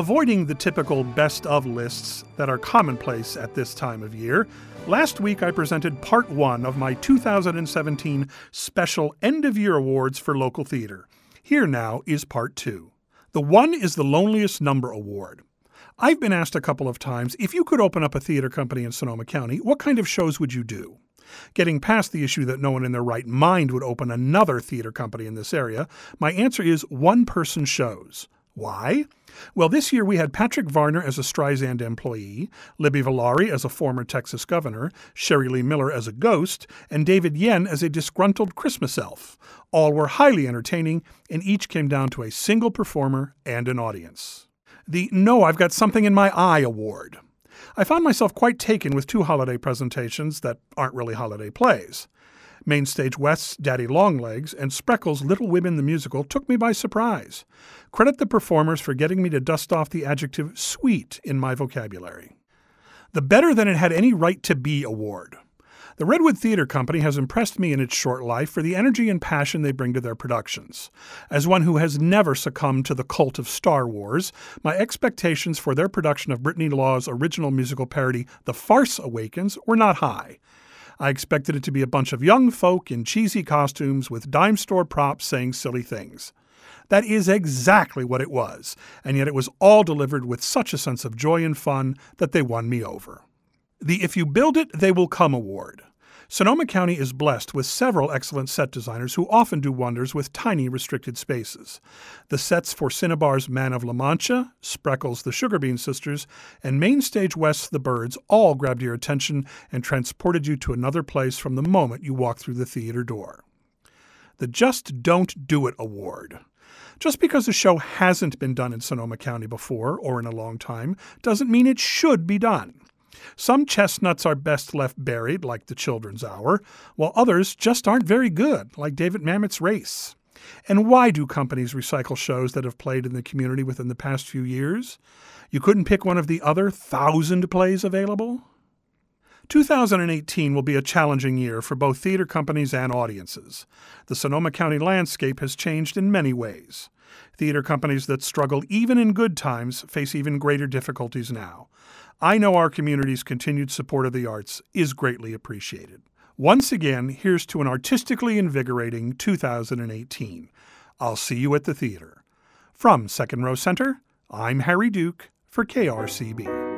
Avoiding the typical best of lists that are commonplace at this time of year, last week I presented part one of my 2017 special end of year awards for local theater. Here now is part two. The one is the Loneliest Number Award. I've been asked a couple of times if you could open up a theater company in Sonoma County, what kind of shows would you do? Getting past the issue that no one in their right mind would open another theater company in this area, my answer is one person shows. Why? Well, this year we had Patrick Varner as a Streisand employee, Libby Villari as a former Texas governor, Sherry Lee Miller as a ghost, and David Yen as a disgruntled Christmas elf. All were highly entertaining, and each came down to a single performer and an audience. The No, I've Got Something in My Eye award. I found myself quite taken with two holiday presentations that aren't really holiday plays. Mainstage West's Daddy Longlegs and Spreckels' Little Women the Musical took me by surprise. Credit the performers for getting me to dust off the adjective sweet in my vocabulary. The Better Than It Had Any Right to Be award. The Redwood Theater Company has impressed me in its short life for the energy and passion they bring to their productions. As one who has never succumbed to the cult of Star Wars, my expectations for their production of Brittany Law's original musical parody, The Farce Awakens, were not high. I expected it to be a bunch of young folk in cheesy costumes with dime store props saying silly things. That is exactly what it was, and yet it was all delivered with such a sense of joy and fun that they won me over. The If You Build It, They Will Come award. Sonoma County is blessed with several excellent set designers who often do wonders with tiny restricted spaces. The sets for Cinnabar's Man of La Mancha, Spreckels' The Sugar Bean Sisters, and Mainstage West's The Birds all grabbed your attention and transported you to another place from the moment you walked through the theater door. The Just Don't Do It Award. Just because a show hasn't been done in Sonoma County before or in a long time doesn't mean it should be done. Some chestnuts are best left buried, like the Children's Hour, while others just aren't very good, like David Mamet's Race. And why do companies recycle shows that have played in the community within the past few years? You couldn't pick one of the other thousand plays available? 2018 will be a challenging year for both theater companies and audiences. The Sonoma County landscape has changed in many ways. Theater companies that struggle even in good times face even greater difficulties now. I know our community's continued support of the arts is greatly appreciated. Once again, here's to an artistically invigorating 2018. I'll see you at the theater. From Second Row Center, I'm Harry Duke for KRCB.